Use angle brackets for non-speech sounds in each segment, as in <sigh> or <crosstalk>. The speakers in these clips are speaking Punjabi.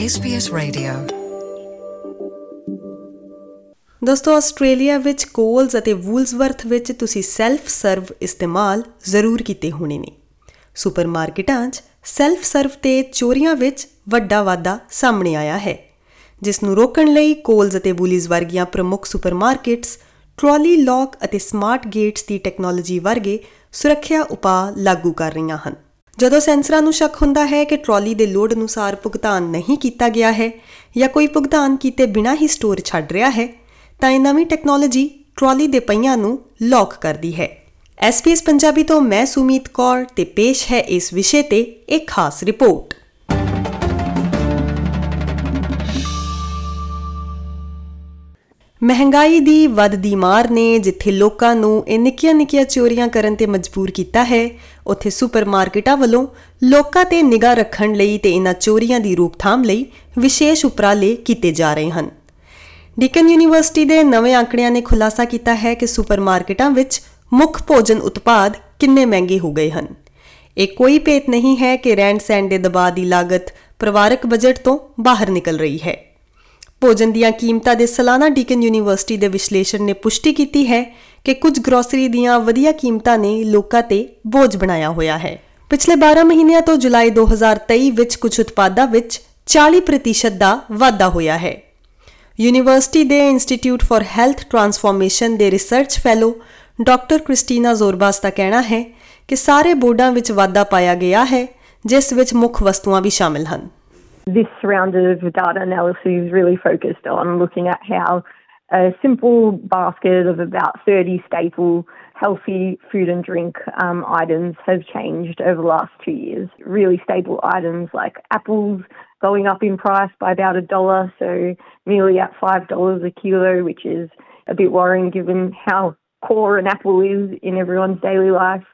SBS Radio. ਦੋਸਤੋ, ਆਸਟ੍ਰੇਲੀਆ ਵਿੱਚ ਕੋਲਸ ਅਤੇ ਵੂਲਸਵਰਥ ਵਿੱਚ ਤੁਸੀਂ ਸੈਲਫ ਸਰਵ ਇਸਤੇਮਾਲ ਜ਼ਰੂਰ ਕੀਤੇ ਹੋਣੇ ਨੇ। ਸੁਪਰਮਾਰਕਟਾਂ 'ਚ ਸੈਲਫ ਸਰਵ ਤੇ ਚੋਰੀਆਂ ਵਿੱਚ ਵੱਡਾ ਵਾਧਾ ਸਾਹਮਣੇ ਆਇਆ ਹੈ, ਜਿਸ ਨੂੰ ਰੋਕਣ ਲਈ ਕੋਲਸ ਅਤੇ ਵੂਲੀਜ਼ ਵਰਗੀਆਂ ਪ੍ਰਮੁੱਖ ਸੁਪਰਮਾਰਕਟਸ, ਟਰਾਲੀ ਲੌਕ ਅਤੇ ਸਮਾਰਟ ਗੇਟਸ ਦੀ ਟੈਕਨੋਲੋਜੀ ਵਰਗੇ ਸੁਰੱਖਿਆ ਉਪਾਅ ਲਾਗੂ ਕਰ ਰਹੀਆਂ ਹਨ। ਜਦੋਂ ਸੈਂਸਰਾਂ ਨੂੰ ਸ਼ੱਕ ਹੁੰਦਾ ਹੈ ਕਿ ਟਰਾਲੀ ਦੇ ਲੋਡ ਅਨੁਸਾਰ ਭੁਗਤਾਨ ਨਹੀਂ ਕੀਤਾ ਗਿਆ ਹੈ ਜਾਂ ਕੋਈ ਭੁਗਤਾਨ ਕੀਤੇ ਬਿਨਾਂ ਹੀ ਸਟੋਰ ਛੱਡ ਰਿਹਾ ਹੈ, ਤਾਂ ਇਹ ਨਵੀਂ ਟੈਕਨੋਲੋਜੀ ਟਰਾਲੀ ਦੇ ਪਹੀਆਂ ਨੂੰ ਲੌਕ ਕਰਦੀ ਹੈ। SBS ਪੰਜਾਬੀ ਤੋਂ ਮੈਂ ਸੁਮੀਤ ਕੌਰ ਤੇ ਪੇਸ਼ ਹੈ ਇਸ ਵਿਸ਼ੇ ਤੇ ਇੱਕ ਖਾਸ ਰਿਪੋਰਟ। ਮਹਿੰਗਾਈ ਦੀ ਵੱਧਦੀ ਮਾਰ ਨੇ ਜਿੱਥੇ ਲੋਕਾਂ ਨੂੰ ਇਹ ਨਿੱਕੀਆਂ-ਨਿੱਕੀਆਂ ਚੋਰੀਆਂ ਕਰਨ ਤੇ ਮਜਬੂਰ ਕੀਤਾ ਹੈ, ਉੱਥੇ ਸੁਪਰਮਾਰਕਟਾਂ ਵੱਲੋਂ ਲੋਕਾਂ ਤੇ ਨਿਗਾਹ ਰੱਖਣ ਲਈ ਤੇ ਇਹਨਾਂ ਚੋਰੀਆਂ ਦੀ ਰੋਕਥਾਮ ਲਈ ਵਿਸ਼ੇਸ਼ ਉਪਰਾਲੇ ਕੀਤੇ ਜਾ ਰਹੇ ਹਨ। ਡਿਕਨ ਯੂਨੀਵਰਸਿਟੀ ਦੇ ਨਵੇਂ ਆંકੜਿਆਂ ਨੇ ਖੁਲਾਸਾ ਕੀਤਾ ਹੈ ਕਿ ਸੁਪਰਮਾਰਕਟਾਂ ਵਿੱਚ ਮੁੱਖ ਭੋਜਨ ਉਤਪਾਦ ਕਿੰਨੇ ਮਹਿੰਗੇ ਹੋ ਗਏ ਹਨ। ਇਹ ਕੋਈ ਭੇਤ ਨਹੀਂ ਹੈ ਕਿ ਰੈਂਡ ਸੈਂਡ ਦੇ ਦਬਾਅ ਦੀ ਲਾਗਤ ਪਰਿਵਾਰਕ ਬਜਟ ਤੋਂ ਬਾਹਰ ਨਿਕਲ ਰਹੀ ਹੈ। ਭੋਜਨ ਦੀਆਂ ਕੀਮਤਾਂ ਦੇ ਸਾਲਾਨਾ ਡੀਕਨ ਯੂਨੀਵਰਸਿਟੀ ਦੇ ਵਿਸ਼ਲੇਸ਼ਣ ਨੇ ਪੁਸ਼ਟੀ ਕੀਤੀ ਹੈ ਕਿ ਕੁਝ ਗਰੋਸਰੀ ਦੀਆਂ ਵਧੀਆ ਕੀਮਤਾਂ ਨੇ ਲੋਕਾਂ ਤੇ ਬੋਝ ਬਣਾਇਆ ਹੋਇਆ ਹੈ। ਪਿਛਲੇ 12 ਮਹੀਨਿਆਂ ਤੋਂ ਜੁਲਾਈ 2023 ਵਿੱਚ ਕੁਝ ਉਤਪਾਦਾਂ ਵਿੱਚ 40% ਦਾ ਵਾਧਾ ਹੋਇਆ ਹੈ। ਯੂਨੀਵਰਸਿਟੀ ਦੇ ਇੰਸਟੀਚਿਊਟ ਫਾਰ ਹੈਲਥ ਟਰਾਂਸਫਾਰਮੇਸ਼ਨ ਦੇ research fellow doctor Christina Zorbas ਦਾ ਕਹਿਣਾ ਹੈ ਕਿ ਸਾਰੇ ਬੋਰਡਾਂ ਵਿੱਚ ਵਾਧਾ ਪਾਇਆ ਗਿਆ ਹੈ, ਜਿਸ ਵਿੱਚ ਮੁੱਖ ਵਸਤੂਆਂ ਵੀ ਸ਼ਾਮਿਲ ਹਨ। This round of data analysis is really focused on looking at how a simple basket of about 30 staple healthy food and drink um, items have changed over the last two years. Really staple items like apples going up in price by about a dollar, so nearly at $5 a kilo, which is a bit worrying given how core an apple is in everyone's daily life.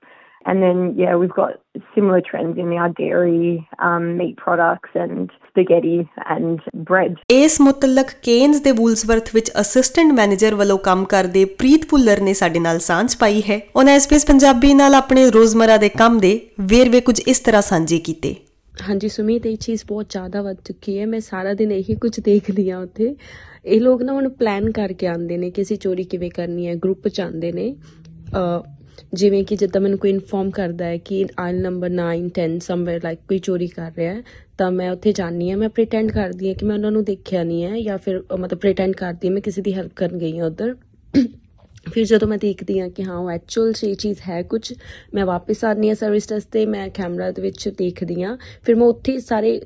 And then, yeah, we've got similar trends in our dairy, um, meat products, and spaghetti and bread. ਇਸ ਮੁਤਲਕ ਕੇਨਸ ਦੇ ਵੂਲਸਵਰਥ ਵਿੱਚ ਅਸਿਸਟੈਂਟ ਮੈਨੇਜਰ ਵੱਲੋਂ ਕੰਮ ਕਰਦੇ ਪ੍ਰੀਤ ਭੁੱਲਰ ਨੇ ਸਾਡੇ ਨਾਲ ਸਾਂਝ ਪਾਈ ਹੈ। ਉਹਨਾਂ ਐਸਪੀਐਸ ਪੰਜਾਬੀ ਨਾਲ ਆਪਣੇ ਰੋਜ਼ਮਰਾ ਦੇ ਕੰਮ ਦੇ ਵੇਰਵੇ ਕੁਝ ਇਸ ਤਰ੍ਹਾਂ ਸਾਂਝੇ ਕੀਤੇ। ਹਾਂਜੀ ਸੁਮੀਤ ਇਹ ਚੀਜ਼ ਬਹੁਤ ਜ਼ਿਆਦਾ ਵੱਧ ਚੁੱਕੀ ਹੈ। ਮੈਂ ਸਾਰਾ ਦਿਨ ਇਹੀ ਕੁਝ ਦੇਖਦੀ ਆ ਉੱਥੇ। ਇਹ ਲੋਕ ਨਾ ਹੁਣ ਪਲਾਨ ਕਰਕੇ ਆਉਂਦੇ ਨੇ ਕਿ ਅਸੀਂ ਚੋਰੀ ਕਿਵੇਂ ਕਰਨੀ ਹੈ। ਗਰੁੱਪ ਚ ਆਉਂਦੇ ਨੇ। ਜਿਵੇਂ ਕਿ ਜਿੱਦਾਂ ਮੈਨੂੰ ਕੋਈ ਇਨਫੋਰਮ ਕਰਦਾ ਹੈ ਕਿ ਆਇਲ ਨੰਬਰ 9 10 ਸਮਵੇਅਰ ਲਾਈਕ ਕੋਈ ਚੋਰੀ ਕਰ ਰਿਹਾ ਹੈ ਤਾਂ ਮੈਂ ਉੱਥੇ ਜਾਣੀ ਆ ਮੈਂ ਪ੍ਰੀਟੈਂਡ ਕਰਦੀ ਹਾਂ ਕਿ ਮੈਂ ਉਹਨਾਂ ਨੂੰ ਦੇਖਿਆ ਨਹੀਂ ਹੈ ਜਾਂ ਫਿਰ ਅ, ਮਤਲਬ ਪ੍ਰੀਟੈਂਡ ਕਰਦੀ ਹਾਂ ਮੈਂ ਕਿਸੇ ਦੀ ਹੈਲਪ ਕਰਨ ਗਈ ਹਾਂ ਉਧਰ। <clears throat> ਫਿਰ ਜਦੋਂ ਮੈਂ ਦੇਖਦੀ ਹਾਂ ਕਿ ਹਾਂ ਉਹ ਐਕਚੁਅਲ 'ਚ ਇਹ ਚੀਜ਼ ਹੈ ਕੁਝ ਮੈਂ ਵਾਪਸ ਆਉਂਦੀ ਹਾਂ ਸਰਵਿਸ ਟੈਸਟ ਤੇ ਮੈਂ ਕੈਮਰਾ ਦੇ ਵਿੱਚ ਦੇਖਦੀ ਹਾਂ ਫਿਰ ਮੈਂ ਉੱਥੇ ਹੀ ਸਾਰੇ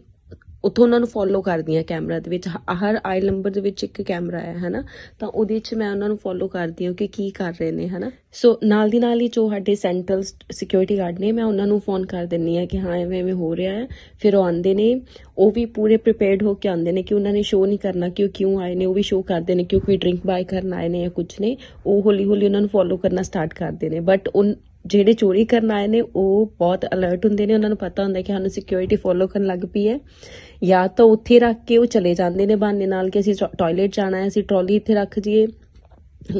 ਉੱਥੋਂ ਉਹਨਾਂ ਨੂੰ ਫੋਲੋ ਕਰਦੀ ਹਾਂ ਕੈਮਰਾ ਦੇ ਵਿੱਚ। ਹ- ਹਰ ਆਈ ਨੰਬਰ ਦੇ ਵਿੱਚ ਇੱਕ ਕੈਮਰਾ ਹੈ, ਹਨਾ? ਤਾਂ ਉਹਦੇ 'ਚ ਮੈਂ ਉਹਨਾਂ ਨੂੰ ਫੋਲੋ ਕਰਦੀ ਹਾਂ ਕਿ ਕੀ ਕਰ ਰਹੇ ਨੇ, ਹਨਾ? ਸੋ ਨਾਲ ਦੀ ਨਾਲ ਹੀ ਜੋ ਸਾਡੇ ਸੈਂਟਰਲ ਸਿਕਿਉਰਿਟੀ ਗਾਰਡ ਨੇ, ਮੈਂ ਉਹਨਾਂ ਨੂੰ ਫੋਨ ਕਰ ਦਿੰਨੀ ਆ ਕਿ ਹਾਂ, ਐਵੇਂ ਐਵੇਂ ਹੋ ਰਿਹਾ ਹੈ। ਫਿਰ ਉਹ ਆਉਂਦੇ ਨੇ, ਉਹ ਵੀ ਪੂਰੇ ਪ੍ਰੀਪੇਅਰਡ ਹੋ ਕੇ ਆਉਂਦੇ ਨੇ ਕਿ ਉਹਨਾਂ ਨੇ ਸ਼ੋਅ ਨਹੀਂ ਕਰਨਾ ਕਿ ਉਹ ਕਿਉਂ ਆਏ ਨੇ, ਉਹ ਵੀ ਸ਼ੋਅ ਕਰਦੇ ਨੇ ਕਿ ਉਹ ਕੋਈ ਡਰਿੰਕ ਬਾਈ ਕਰਨ ਆਏ ਨੇ ਜਾਂ ਕੁਝ ਨੇ। ਉਹ ਹੌਲੀ ਹੌਲੀ ਉਹਨਾਂ ਨੂੰ ਫੋਲੋ ਕਰਨਾ ਸਟਾਰਟ ਕਰਦੇ ਨੇ। ਬਟ ਉਹ ਜਿਹੜੇ ਚੋਰੀ ਕਰਨ ਆਏ ਨੇ, ਉਹ ਬਹੁਤ ਅਲਰਟ ਹੁੰਦੇ ਨੇ। ਉਹਨਾਂ ਨੂੰ ਪਤਾ ਹੁੰਦਾ ਕਿ ਸਾਨੂੰ ਸਿਕਿਉਰਿਟੀ ਫੋਲੋ ਕਰਨ ਲੱਗ ਪਈ ਹੈ। ਜਾਂ ਤਾਂ ਉੱਥੇ ਰੱਖ ਕੇ ਉਹ ਚਲੇ ਜਾਂਦੇ ਨੇ ਬਹਾਨੇ ਨਾਲ ਕਿ ਅਸੀਂ ਟਾਇਲਟ ਜਾਣਾ ਹੈ, ਅਸੀਂ ਟਰਾਲੀ ਇੱਥੇ ਰੱਖ ਜੀਏ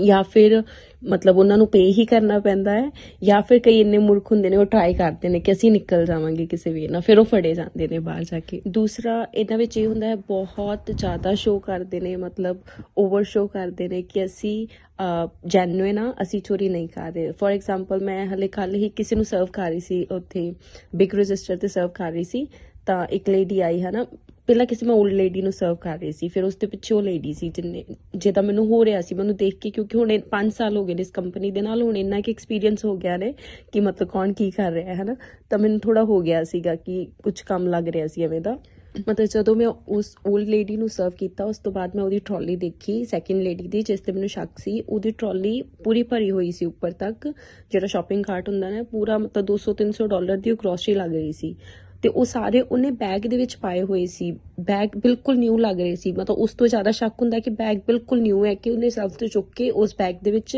ਜਾਂ ਫਿਰ ਮਤਲਬ ਉਹਨਾਂ ਨੂੰ ਪੇ ਹੀ ਕਰਨਾ ਪੈਂਦਾ ਹੈ ਜਾਂ ਫਿਰ ਕਈ ਇੰਨੇ ਮੂਰਖ ਹੁੰਦੇ ਨੇ ਉਹ ਟਰਾਈ ਕਰਦੇ ਨੇ ਕਿ ਅਸੀਂ ਨਿਕਲ ਜਾਵਾਂਗੇ ਕਿਸੇ ਵੀ ਨਾਲ ਫਿਰ ਉਹ ਫੜੇ ਜਾਂਦੇ ਨੇ ਬਾਹਰ ਜਾ ਕੇ। ਦੂਸਰਾ ਇਹਨਾਂ ਵਿੱਚ ਇਹ ਹੁੰਦਾ ਹੈ ਬਹੁਤ ਜ਼ਿਆਦਾ ਸ਼ੋਅ ਕਰਦੇ ਨੇ, ਮਤਲਬ ਓਵਰ ਸ਼ੋਅ ਕਰਦੇ ਨੇ ਕਿ ਅਸੀਂ ਜੈਨੂਇਨ ਆ, ਅਸੀਂ ਚੋਰੀ ਨਹੀਂ ਕਰ ਰਹੇ। ਫੋਰ ਐਗਜ਼ਾਮਪਲ ਮੈਂ ਹਲੇ ਕੱਲ ਹੀ ਕਿਸੇ ਨੂੰ ਸਰਵ ਕਰ ਰਹੀ ਸੀ, ਉੱਥੇ ਬਿਗ ਰਜਿਸਟਰ ਤੇ ਸਰਵ ਕਰ ਰਹੀ ਸੀ, ਤਾਂ ਇੱਕ ਲੇਡੀ ਆਈ ਹੈ ਨਾ ਪਹਿਲਾਂ ਕਿਸੇ ਮੈਂ 올ਡ ਲੇਡੀ ਨੂੰ ਸਰਵ ਕਰ ਰਹੀ ਸੀ, ਫਿਰ ਉਸ ਦੇ ਪਿੱਛੇ ਉਹ ਲੇਡੀ ਸੀ ਜਿੰਨੇ ਜਿਹਦਾ ਮੈਨੂੰ ਹੋ ਰਿਹਾ ਸੀ, ਮੈਨੂੰ ਦੇਖ ਕੇ ਕਿਉਂਕਿ ਹੁਣ 5 ਸਾਲ ਹੋ ਗਏ ਨੇ ਇਸ ਕੰਪਨੀ ਦੇ ਨਾਲ, ਹੁਣ ਇੰਨਾ ਕਿ ਐਕਸਪੀਰੀਅੰਸ ਹੋ ਗਿਆ ਨੇ ਕਿ ਮਤਲਬ ਕੌਣ ਕੀ ਕਰ ਰਿਹਾ ਹੈ ਨਾ ਤਾਂ ਮੈਨੂੰ ਥੋੜਾ ਹੋ ਗਿਆ ਸੀਗਾ ਕਿ ਕੁਝ ਕੰਮ ਲੱਗ ਰਿਹਾ ਸੀ ਐਵੇਂ ਦਾ। ਮਤਲਬ ਜਦੋਂ ਮੈਂ ਉਸ 올ਡ ਲੇਡੀ ਨੂੰ ਸਰਵ ਕੀਤਾ, ਉਸ ਤੋਂ ਬਾਅਦ ਮੈਂ ਉਹਦੀ ਟਰਾਲੀ ਦੇਖੀ ਸੈਕਿੰਡ ਲੇਡੀ ਦੀ, ਜਿਸ ਤੇ ਮੈਨੂੰ ਸ਼ੱਕ ਸੀ, ਉਹਦੀ ਟਰਾਲੀ ਪੂਰੀ ਭਰੀ ਹੋਈ ਸੀ ਉੱਪਰ ਤੱਕ, ਜਿਹੜਾ ਸ਼ਾਪਿੰਗ ਕਾਰਟ ਹੁੰਦਾ ਨਾ, ਪੂਰਾ ਮਤਲਬ 200 300 ਡਾਲਰ ਦੀ ਉਹ ਗਰੋਸਰੀ ਲੱਗ ਰਹੀ ਸੀ। ਤੇ ਉਹ ਸਾਰੇ ਉਹਨੇ ਬੈਗ ਦੇ ਵਿੱਚ ਪਾਏ ਹੋਏ ਸੀ। ਬੈਗ ਬਿਲਕੁਲ ਨਿਊ ਲੱਗ ਰਹੇ ਸੀ। ਮਤਲਬ ਉਸ ਤੋਂ ਜ਼ਿਆਦਾ ਸ਼ੱਕ ਹੁੰਦਾ ਕਿ ਬੈਗ ਬਿਲਕੁਲ ਨਿਊ ਹੈ ਕਿ ਉਹਨੇ ਸਭ ਤੋਂ ਚੁੱਕ ਕੇ ਉਸ ਬੈਗ ਦੇ ਵਿੱਚ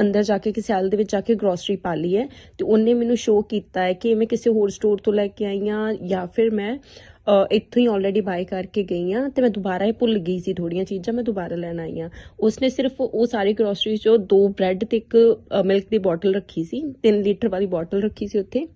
ਅੰਦਰ ਜਾ ਕੇ ਕਿਸੇ ਹਾਲ ਦੇ ਵਿੱਚ ਜਾ ਕੇ ਗਰੋਸਰੀ ਪਾ ਲਈ ਹੈ। ਤੇ ਉਹਨੇ ਮੈਨੂੰ ਸ਼ੋਅ ਕੀਤਾ ਹੈ ਕਿ ਮੈਂ ਕਿਸੇ ਹੋਰ ਸਟੋਰ ਤੋਂ ਲੈ ਕੇ ਆਈ ਹਾਂ ਜਾਂ ਫਿਰ ਮੈਂ ਅ, ਇੱਥੋਂ ਹੀ ਆਲਰੇਡੀ ਬਾਈ ਕਰਕੇ ਗਈ ਆ ਤੇ ਮੈਂ ਦੁਬਾਰਾ ਹੀ ਭੁੱਲ ਗਈ ਸੀ ਥੋੜੀਆਂ ਚੀਜ਼ਾਂ ਮੈਂ ਦੁਬਾਰਾ ਲੈਣ ਆਈ ਆ ਉਸਨੇ ਸਿਰਫ ਉਹ ਸਾਰੀ ਗਰੋਸਰੀ ਚੋਂ ਦੋ ਬ੍ਰੈਡ ਤੇ ਇੱਕ ਮਿਲਕ ਦੀ ਬੋਟਲ ਰੱਖੀ ਸੀ। 3 ਲੀਟਰ ਵਾਲੀ ਬੋਟਲ ਰੱਖੀ ਸੀ ਉੱਥੇ।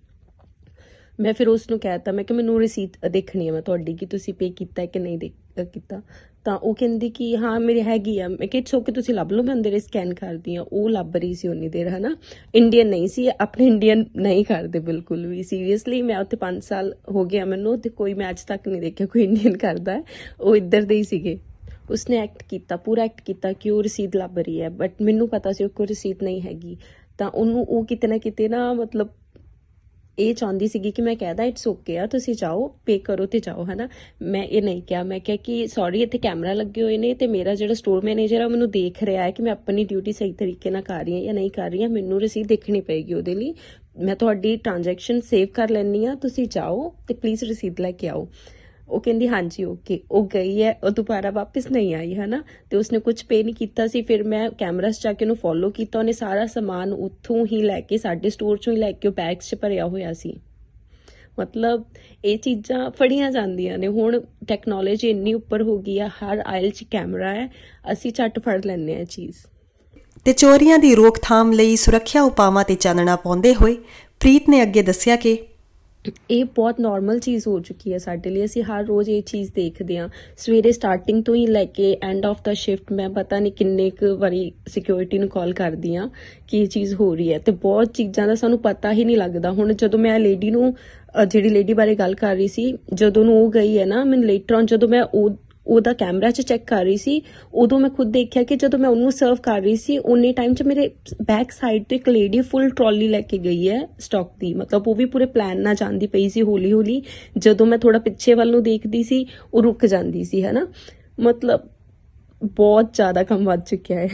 ਮੈਂ ਫਿਰ ਉਸ ਨੂੰ ਕਹਿਤਾ ਮੈਂ ਕਿ ਮੈਨੂੰ ਰਸੀਦ ਦੇਖਣੀ ਹੈ ਮੈਂ ਤੁਹਾਡੀ ਕਿ ਤੁਸੀਂ ਪੇ ਕੀਤਾ ਕਿ ਨਹੀਂ ਦੇ ਕੀਤਾ। ਤਾਂ ਉਹ ਕਹਿੰਦੀ ਕਿ ਹਾਂ, ਮੇਰੇ ਹੈਗੀ ਆ। ਮੈਂ ਕਿਹਾ ਕਿ ਤੁਸੀਂ ਲੱਭ ਲਓ, ਮੈਂ ਅੰਦਰ ਸਕੈਨ ਕਰਦੀ ਆ। ਉਹ ਲੱਭ ਰਹੀ ਸੀ ਉਨੀ ਦੇਰ, ਹਨਾ? ਇੰਡੀਅਨ ਨਹੀਂ ਸੀ, ਆਪਣੇ ਇੰਡੀਅਨ ਨਹੀਂ ਕਰਦੇ ਬਿਲਕੁਲ ਵੀ। ਸੀਰੀਅਸਲੀ ਮੈਂ ਉੱਥੇ 5 ਸਾਲ ਹੋ ਗਿਆ ਮੈਨੂੰ ਤੇ ਕੋਈ ਮੈਚ ਤੱਕ ਨਹੀਂ ਦੇਖਿਆ, ਕੋਈ ਇੰਡੀਅਨ ਕਰਦਾ। ਉਹ ਇੱਧਰ ਦੇ ਹੀ ਸੀਗੇ। ਉਸਨੇ ਐਕਟ ਕੀਤਾ, ਪੂਰਾ ਐਕਟ ਕੀਤਾ ਕਿ ਉਹ ਰਸੀਦ ਲੱਭ ਰਹੀ ਹੈ। ਬਟ ਮੈਨੂੰ ਪਤਾ ਸੀ ਉਹ ਕੋਈ ਰਸੀਦ ਨਹੀਂ ਹੈਗੀ। ਤਾਂ ਉਹਨੂੰ ਉਹ ਕਿਤੇ ਨਾ ਕਿਤੇ ਨਾ ਮਤਲਬ ਇਹ ਚਾਹੁੰਦੀ ਸੀਗੀ ਕਿ ਮੈਂ ਕਹਿਦਾ ਇਟਸ ਓਕੇ ਆ, ਤੁਸੀਂ ਜਾਓ ਪੇ ਕਰੋ ਤੇ ਜਾਓ ਹਨਾ? ਮੈਂ ਇਹ ਨਹੀਂ ਕਿਹਾ। ਮੈਂ ਕਿਹਾ ਕਿ ਸੌਰੀ ਇੱਥੇ ਕੈਮਰਾ ਲੱਗੇ ਹੋਏ ਨੇ ਤੇ ਮੇਰਾ ਜਿਹੜਾ ਸਟੋਰ ਮੈਨੇਜਰ ਆ ਮੈਨੂੰ ਦੇਖ ਰਿਹਾ ਹੈ ਕਿ ਮੈਂ ਆਪਣੀ ਡਿਊਟੀ ਸਹੀ ਤਰੀਕੇ ਨਾਲ ਕਰ ਰਹੀ ਹਾਂ ਜਾਂ ਨਹੀਂ ਕਰ ਰਹੀ ਹਾਂ। ਮੈਨੂੰ ਰਸੀਦ ਦੇਖਣੀ ਪਏਗੀ ਉਹਦੇ ਲਈ। ਮੈਂ ਤੁਹਾਡੀ ਟ੍ਰਾਂਜੈਕਸ਼ਨ ਸੇਵ ਕਰ ਲੈਣੀ ਆ ਤੁਸੀਂ ਜਾਓ ਤੇ ਪਲੀਜ਼ ਰਸੀਦ ਲੈ ਕੇ ਆਓ। ਉਹ ਕਹਿੰਦੀ, ਹਾਂਜੀ ਓਕੇ ਉਹ ਗਈ ਹੈ, ਉਹ ਦੁਬਾਰਾ ਵਾਪਸ ਨਹੀਂ ਆਈ ਹੈ ਨਾ ਤੇ ਉਸਨੇ ਕੁਝ ਪੇ ਨਹੀਂ ਕੀਤਾ ਸੀ। ਫਿਰ ਮੈਂ ਕੈਮਰਾਸ ਜਾ ਕੇ ਉਹਨੂੰ ਫੋਲੋ ਕੀਤਾ। ਉਹਨੇ ਸਾਰਾ ਸਮਾਨ ਉੱਥੋਂ ਹੀ ਲੈ ਕੇ, ਸਾਡੇ ਸਟੋਰ ਚੋਂ ਹੀ ਲੈ ਕੇ ਉਹ ਬੈਗਸ 'ਚ ਭਰਿਆ ਹੋਇਆ ਸੀ। ਮਤਲਬ ਇਹ ਚੀਜ਼ਾਂ ਫੜੀਆਂ ਜਾਂਦੀਆਂ ਨੇ। ਹੁਣ ਟੈਕਨੋਲੋਜੀ ਇੰਨੀ ਉੱਪਰ ਹੋ ਗਈ ਆ, ਹਰ ਆਇਲ 'ਚ ਕੈਮਰਾ ਹੈ। ਅਸੀਂ ਝੱਟ ਫੜ ਲੈਂਦੇ ਆ ਚੀਜ਼। ਤੇ ਚੋਰੀਆਂ ਦੀ ਰੋਕਥਾਮ ਲਈ ਸੁਰੱਖਿਆ ਉਪਾਵਾਂ ਤੇ ਚਾਨਣਾ ਪਾਉਂਦੇ ਹੋਏ ਪ੍ਰੀਤ ਨੇ ਅੱਗੇ ਦੱਸਿਆ ਕਿ ਇਹ ਬਹੁਤ ਨਾਰਮਲ ਚੀਜ਼ ਹੋ ਚੁੱਕੀ ਹੈ ਸਾਡੇ ਲਈ। ਅਸੀਂ ਹਰ ਰੋਜ਼ ਇਹ ਚੀਜ਼ ਦੇਖਦੇ ਹਾਂ। ਸਵੇਰੇ ਸਟਾਰਟਿੰਗ ਤੋਂ ਹੀ ਲੈ ਕੇ ਐਂਡ ਆਫ ਦਾ ਸ਼ਿਫਟ ਮੈਂ ਪਤਾ ਨਹੀਂ ਕਿੰਨੇ ਕੁ ਵਾਰੀ ਸਿਕਿਉਰਿਟੀ ਨੂੰ ਕਾਲ ਕਰਦੀ ਆ ਕਿ ਇਹ ਚੀਜ਼ ਹੋ ਰਹੀ ਹੈ। ਤੇ ਬਹੁਤ ਚੀਜ਼ਾਂ ਦਾ ਸਾਨੂੰ ਪਤਾ ਹੀ ਨਹੀਂ ਲੱਗਦਾ। ਹੁਣ ਜਦੋਂ ਮੈਂ ਲੇਡੀ ਨੂੰ ਜਿਹੜੀ ਲੇਡੀ ਬਾਰੇ ਗੱਲ ਕਰ ਰਹੀ ਸੀ, ਜਦੋਂ ਨੂੰ ਉਹ ਗਈ ਹੈ ਨਾ ਮੈਂ ਲੇਟਰ ਔਨ ਜਦੋਂ ਮੈਂ ਉਹ ਉਹਦਾ ਕੈਮਰਾ 'ਚ ਚੈੱਕ ਕਰ ਰਹੀ ਸੀ। ਉਦੋਂ ਮੈਂ ਖੁਦ ਦੇਖਿਆ ਕਿ ਜਦੋਂ ਮੈਂ ਉਹਨੂੰ ਸਰਵ ਕਰ ਰਹੀ ਸੀ, ਉਨੇ ਟਾਈਮ 'ਚ ਮੇਰੇ ਬੈਕ ਸਾਈਡ ਤੇ ਇੱਕ ਲੇਡੀ ਫੁੱਲ ਟਰਾਲੀ ਲੈ ਕੇ ਗਈ ਹੈ ਸਟਾਕ ਦੀ। ਮਤਲਬ ਉਹ ਵੀ ਪੂਰੇ ਪਲਾਨ ਨਾਲ ਜਾਂਦੀ ਪਈ ਸੀ ਹੌਲੀ ਹੌਲੀ ਜਦੋਂ ਮੈਂ ਥੋੜਾ ਪਿੱਛੇ ਵੱਲ ਨੂੰ ਦੇਖਦੀ ਸੀ, ਉਹ ਰੁਕ ਜਾਂਦੀ ਸੀ, ਹੈਨਾ? ਮਤਲਬ ਬਹੁਤ ਜ਼ਿਆਦਾ ਕੰਮ ਵੱਧ ਚੁੱਕਿਆ ਹੈ।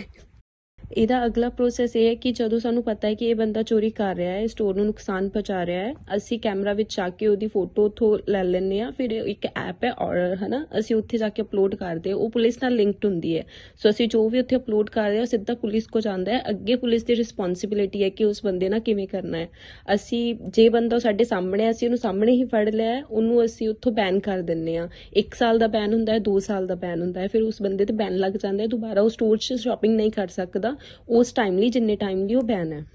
ਇਹਦਾ ਅਗਲਾ ਪ੍ਰੋਸੈਸ ਇਹ ਹੈ ਕਿ ਜਦੋਂ ਸਾਨੂੰ ਪਤਾ ਹੈ ਕਿ ਇਹ ਬੰਦਾ ਚੋਰੀ ਕਰ ਰਿਹਾ ਹੈ ਸਟੋਰ ਨੂੰ ਨੁਕਸਾਨ ਪਹੁੰਚਾ ਰਿਹਾ ਹੈ, ਅਸੀਂ ਕੈਮਰਾ ਵਿੱਚ ਆ ਕੇ ਉਹਦੀ ਫੋਟੋ ਉਥੋਂ ਲੈ ਲੈਂਦੇ ਆ ਫਿਰ ਇੱਕ ਐਪ ਹੈ ਆਰਡਰ ਹਨਾ, ਅਸੀਂ ਉੱਥੇ ਜਾ ਕੇ ਅਪਲੋਡ ਕਰਦੇ ਉਹ ਪੁਲਿਸ ਨਾਲ ਲਿੰਕਡ ਹੁੰਦੀ ਹੈ। ਸੋ ਅਸੀਂ ਜੋ ਵੀ ਉੱਥੇ ਅਪਲੋਡ ਕਰਦੇ ਆ ਸਿੱਧਾ ਪੁਲਿਸ ਕੋ ਜਾਂਦਾ ਹੈ। ਅੱਗੇ ਪੁਲਿਸ ਦੀ ਰਿਸਪੌਂਸਿਬਿਲਿਟੀ ਹੈ ਕਿ ਉਸ ਬੰਦੇ ਨਾਲ ਕਿਵੇਂ ਕਰਨਾ ਹੈ। ਅਸੀਂ ਜੇ ਬੰਦਾ ਸਾਡੇ ਸਾਹਮਣੇ ਅਸੀਂ ਉਹਨੂੰ ਸਾਹਮਣੇ ਹੀ ਫੜ ਲਿਆ ਉਹਨੂੰ ਅਸੀਂ ਉੱਥੋਂ ਬੈਨ ਕਰ ਦਿੰਨੇ ਆ 1 ਸਾਲ ਦਾ ਬੈਨ ਹੁੰਦਾ ਹੈ 2 ਸਾਲ ਦਾ ਬੈਨ ਹੁੰਦਾ ਹੈ, ਫਿਰ ਉਸ ਬੰਦੇ ਤੇ ਬੈਨ ਲੱਗ ਜਾਂਦਾ ਹੈ, ਦੁਬਾਰਾ ਉਹ ਸਟੋਰ 'ਚ ਸ਼ਾਪਿੰਗ ਨਹੀਂ ਕਰ ਸਕਦਾ। ਉਸ ਟਾਈਮ ਲਈ ਜਿੰਨੇ ਟਾਈਮ ਲਈ ਉਹ ਬੈਨ ਹੈ।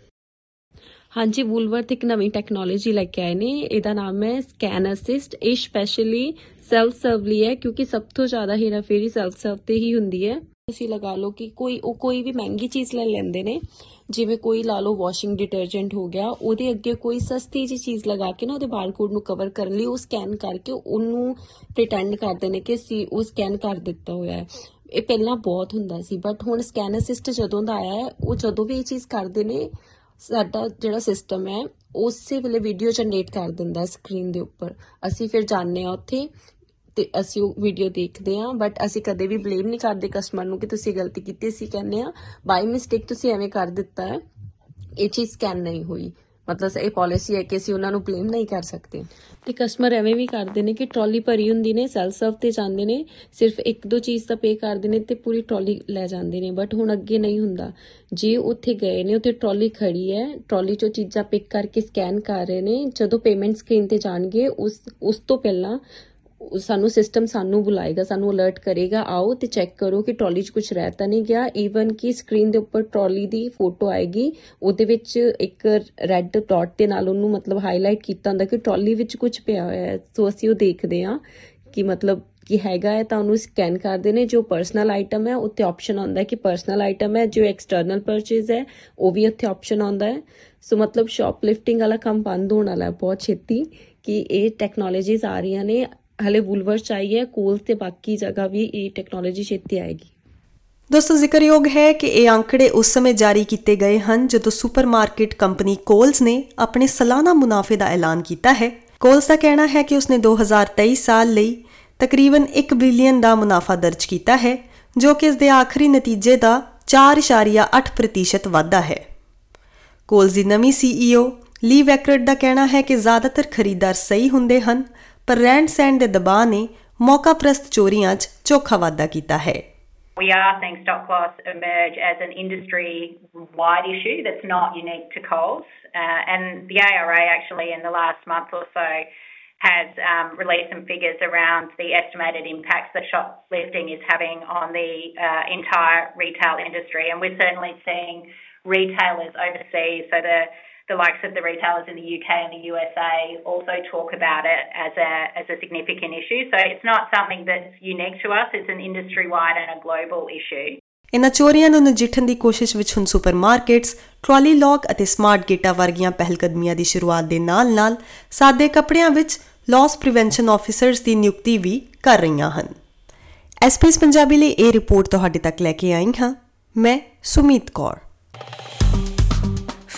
ਹਾਂਜੀ ਵੂਲਵਰਥ ਇੱਕ ਨਵੀਂ ਟੈਕਨੋਲੋਜੀ ਲੈ ਕੇ ਆਏ ਨੇ। ਇਹਦਾ ਨਾਮ ਹੈ ਸਕੈਨ ਅਸਿਸਟ ਇਹ ਸਪੈਸ਼ਲੀ ਸੈਲਫ ਸਰਵ ਲਈ ਹੈ ਕਿਉਂਕਿ ਸਭ ਤੋਂ ਜ਼ਿਆਦਾ ਫੇਰੀ ਸੈਲਫ ਸਰਵ ਤੇ ਹੀ ਹੁੰਦੀ ਹੈ। ਤੁਸੀਂ ਲਗਾ ਲਓ ਕਿ ਕੋਈ, ਉਹ ਕੋਈ ਵੀ ਮਹਿੰਗੀ ਚੀਜ਼ ਲੈ ਲੈਂਦੇ ਨੇ, ਜਿਵੇਂ ਕੋਈ ਲਾ ਲਓ ਵਾਸ਼ਿੰਗ ਡਿਟਰਜੈਂਟ ਹੋ ਗਿਆ, ਉਹਦੇ ਅੱਗੇ ਕੋਈ ਸਸਤੀ ਜੀ ਚੀਜ਼ ਲਗਾ ਕੇ ਨਾ ਉਹਦੇ ਬਾਰਕੋਡ ਨੂੰ ਕਵਰ ਕਰਨ ਲਈ ਉਹ ਸਕੈਨ ਕਰਕੇ ਉਹਨੂੰ ਪ੍ਰੀਟੈਂਡ ਕਰਦੇ ਨੇ ਕਿ ਸੀ, ਉਹ ਸਕੈਨ ਕਰ ਦਿੱਤਾ ਹੋਇਆ ਹੈ। ਇਹ ਪਹਿਲਾਂ ਬਹੁਤ ਹੁੰਦਾ ਸੀ ਬਟ ਹੁਣ ਸਕੈਨ ਅਸਿਸਟ ਜਦੋਂ ਦਾ ਆਇਆ ਹੈ, ਉਹ ਜਦੋਂ ਵੀ ਇਹ ਚੀਜ਼ ਕਰਦੇ ਨੇ, ਸਾਡਾ ਜਿਹੜਾ ਸਿਸਟਮ ਹੈ, ਉਸੇ ਵੇਲੇ ਵੀਡੀਓ ਜਨਰੇਟ ਕਰ ਦਿੰਦਾ ਸਕਰੀਨ ਦੇ ਉੱਪਰ। ਅਸੀਂ ਫਿਰ ਜਾਣਦੇ ਆ ਉੱਥੇ ਤੇ ਅਸੀਂ ਉਹ ਵੀਡੀਓ ਦੇਖਦੇ ਆ ਬਟ ਅਸੀਂ ਕਦੇ ਵੀ ਬਲੇਮ ਨਹੀਂ ਕਰਦੇ ਕਸਟਮਰ ਨੂੰ ਕਿ ਤੁਸੀਂ ਗਲਤੀ ਕੀਤੀ ਸੀ ਕਹਿੰਦੇ ਆ ਬਾਈ ਮਿਸਟੇਕ ਤੁਸੀਂ ਐਵੇਂ ਕਰ ਦਿੱਤਾ ਹੈ, ਇਹ ਚੀਜ਼ ਸਕੈਨ ਨਹੀਂ ਹੋਈ। ਮਤਲਬ ਇਹ ਪਾਲਿਸੀ ਹੈ ਕਿ ਅਸੀਂ ਉਹਨਾਂ ਨੂੰ ਬਲੇਮ ਨਹੀਂ ਕਰ ਸਕਦੇ। ਤੇ ਕਸਟਮਰ ਐਵੇਂ ਵੀ ਕਰਦੇ ਨੇ ਕਿ ਟਰਾਲੀ ਭਰੀ ਹੁੰਦੀ ਨੇ ਸੈਲ ਸਰਵ ਤੇ ਜਾਂਦੇ ਨੇ, ਸਿਰਫ ਇੱਕ ਦੋ ਚੀਜ਼ ਦਾ ਪੇ ਕਰਦੇ ਨੇ ਤੇ ਪੂਰੀ ਟਰਾਲੀ ਲੈ ਜਾਂਦੇ ਨੇ ਬਟ ਹੁਣ ਅੱਗੇ ਨਹੀਂ ਹੁੰਦਾ। ਜੇ ਉੱਥੇ ਗਏ ਨੇ, ਉੱਥੇ ਟਰਾਲੀ ਖੜੀ ਹੈ ਟਰਾਲੀ ਚੋਂ ਚੀਜ਼ਾਂ ਪਿਕ ਕਰਕੇ ਸਕੈਨ ਕਰ ਰਹੇ ਨੇ, ਜਦੋਂ ਪੇਮੈਂਟ ਸਕਰੀਨ ਤੇ ਜਾਣਗੇ, ਉਸ ਉਸ ਤੋਂ ਪਹਿਲਾਂ ਸਾਨੂੰ ਸਿਸਟਮ ਸਾਨੂੰ ਬੁਲਾਏਗਾ, ਸਾਨੂੰ ਅਲਰਟ ਕਰੇਗਾ, ਆਓ ਤੇ ਚੈੱਕ ਕਰੋ ਕਿ ਟਰਾਲੀ 'ਚ ਕੁਝ ਰਹਿ ਤਾਂ ਨਹੀਂ ਗਿਆ। ਈਵਨ ਕਿ ਸਕਰੀਨ ਦੇ ਉੱਪਰ ਟਰਾਲੀ ਦੀ ਫੋਟੋ ਆਏਗੀ, ਉਹਦੇ ਵਿੱਚ ਇੱਕ ਰੈੱਡ ਡਾਟ ਦੇ ਨਾਲ ਉਹਨੂੰ ਮਤਲਬ ਹਾਈਲਾਈਟ ਕੀਤਾ ਹੁੰਦਾ ਕਿ ਟਰਾਲੀ ਵਿੱਚ ਕੁਝ ਪਿਆ ਹੋਇਆ ਹੈ। ਸੋ ਅਸੀਂ ਉਹ ਦੇਖਦੇ ਹਾਂ ਕਿ ਮਤਲਬ ਕੀ ਹੈਗਾ ਹੈ ਤਾਂ ਉਹਨੂੰ ਸਕੈਨ ਕਰਦੇ ਨੇ। ਜੋ ਪਰਸਨਲ ਆਈਟਮ ਹੈ ਉੱਤੇ ਆਪਸ਼ਨ ਆਉਂਦਾ ਹੈ ਕਿ ਪਰਸਨਲ ਆਈਟਮ ਹੈ, ਜੋ ਐਕਸਟਰਨਲ ਪਰਚੇਜ਼ ਹੈ, ਉਹ ਵੀ ਉੱਥੇ ਆਪਸ਼ਨ ਆਉਂਦਾ ਹੈ। ਸੋ ਮਤਲਬ ਸ਼ਾਪਲਿਫਟਿੰਗ ਵਾਲਾ ਕੰਮ ਬੰਦ ਹੋਣ ਵਾਲਾ ਹੈ ਬਹੁਤ ਛੇਤੀ ਕਿ ਇਹ ਟੈਕਨੋਲੋਜੀਜ਼ ਆ ਰਹੀਆਂ ਨੇ। ਹਲੇ ਵੂਲਵਰ ਚਾਹੀਏ ਕੋਲ ਤੇ ਬਾਕੀ ਜਗ੍ਹਾ ਵੀ ਇਹ ਟੈਕਨੋਲੋਜੀ ਛੇਤੀ ਆਏਗੀ। ਦੋਸਤੋ, ਜ਼ਿਕਰਯੋਗ ਹੈ ਕਿ ਇਹ ਅੰਕੜੇ ਉਸ ਸਮੇਂ ਜਾਰੀ ਕੀਤੇ ਗਏ ਹਨ ਜਦੋਂ ਸੁਪਰਮਾਰਕਟ ਕੰਪਨੀ ਕੋਲਸ ਨੇ ਆਪਣੇ ਸਾਲਾਨਾ ਮੁਨਾਫੇ ਦਾ ਐਲਾਨ ਕੀਤਾ ਹੈ। ਕੋਲਸ ਦਾ ਕਹਿਣਾ ਹੈ ਕਿ ਉਸਨੇ 2023 ਸਾਲ ਲਈ ਤਕਰੀਬਨ 1 ਬਿਲੀਅਨ ਦਾ ਮੁਨਾਫਾ ਦਰਜ ਕੀਤਾ ਹੈ, ਜੋ ਕਿ ਇਸ ਦੇ ਆਖਰੀ ਨਤੀਜੇ ਦਾ 4.8% ਵਾਧਾ ਹੈ। ਕੋਲਸ ਦੀ ਨਵੀਂ ਸੀਈਓ ਲੀ ਵੈਕਰਟ ਦਾ ਕਹਿਣਾ ਹੈ ਕਿ ਜ਼ਿਆਦਾਤਰ ਖਰੀਦਦਾਰ ਸਹੀ ਹੁੰਦੇ ਹਨ ਪਰ ਰਹਿਣ ਸਹਿਣ ਦੇ ਦਬਾਅ ਨੇ ਮੌਕਾ ਪ੍ਰਸਤ ਚੋਰੀਆਂ 'ਚ ਚੋਖਾ ਵਾਧਾ ਕੀਤਾ ਹੈ We are seeing stock loss emerge as an industry-wide issue that's not unique to Coles. Uh, and the ARA actually in the last month or so has um, released some figures around the estimated impacts that shoplifting is having on the uh, entire retail industry. And we're certainly seeing retailers overseas, so the the likes of the retailers in the UK and the USA also talk about it as a as a significant issue. So it's not something that's unique to us. It's an industry wide and a global issue. ਇਨ੍ਹਾਂ ਚੋਰੀਆਂ ਨੂੰ ਨਜਿੱਠਣ ਦੀ ਕੋਸ਼ਿਸ਼ ਵਿੱਚ ਹੁਣ ਸੁਪਰਮਾਰਕਟਸ ਟਰਾਲੀ ਲੌਕ ਅਤੇ ਸਮਾਰਟ ਗੇਟਾਂ ਵਰਗੀਆਂ ਪਹਿਲਕਦਮੀਆਂ ਦੀ ਸ਼ੁਰੂਆਤ ਦੇ ਨਾਲ-ਨਾਲ ਸਾਦੇ ਕੱਪੜਿਆਂ ਵਿੱਚ ਲਾਸ ਪ੍ਰੀਵੈਂਸ਼ਨ ਆਫੀਸਰਸ ਦੀ ਨਿਯੁਕਤੀ ਵੀ ਕਰ ਰਹੀਆਂ ਹਨ ਐਸਪੀਐਸ ਪੰਜਾਬੀ ਲਈ ਇਹ ਰਿਪੋਰਟ ਤੁਹਾਡੇ ਤੱਕ ਲੈ ਕੇ ਆਈ ਹਾਂ ਮੈਂ ਸੁਮੀਤ ਕੌਰ